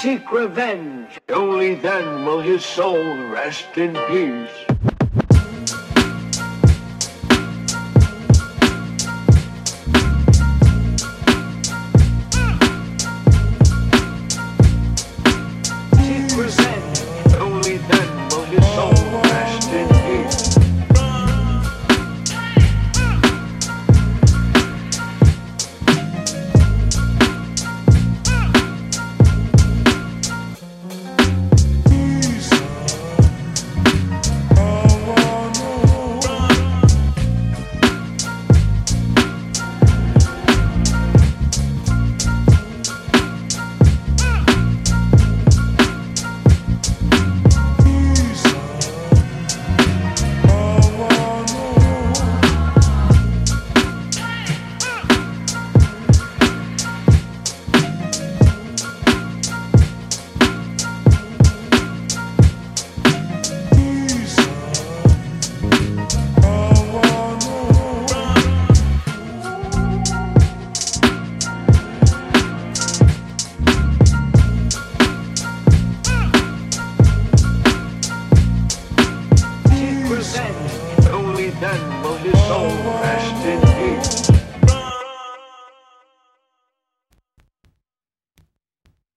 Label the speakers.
Speaker 1: seek revenge. Only then will his soul rest in peace. Seek revenge. Only then will his soul rest in peace.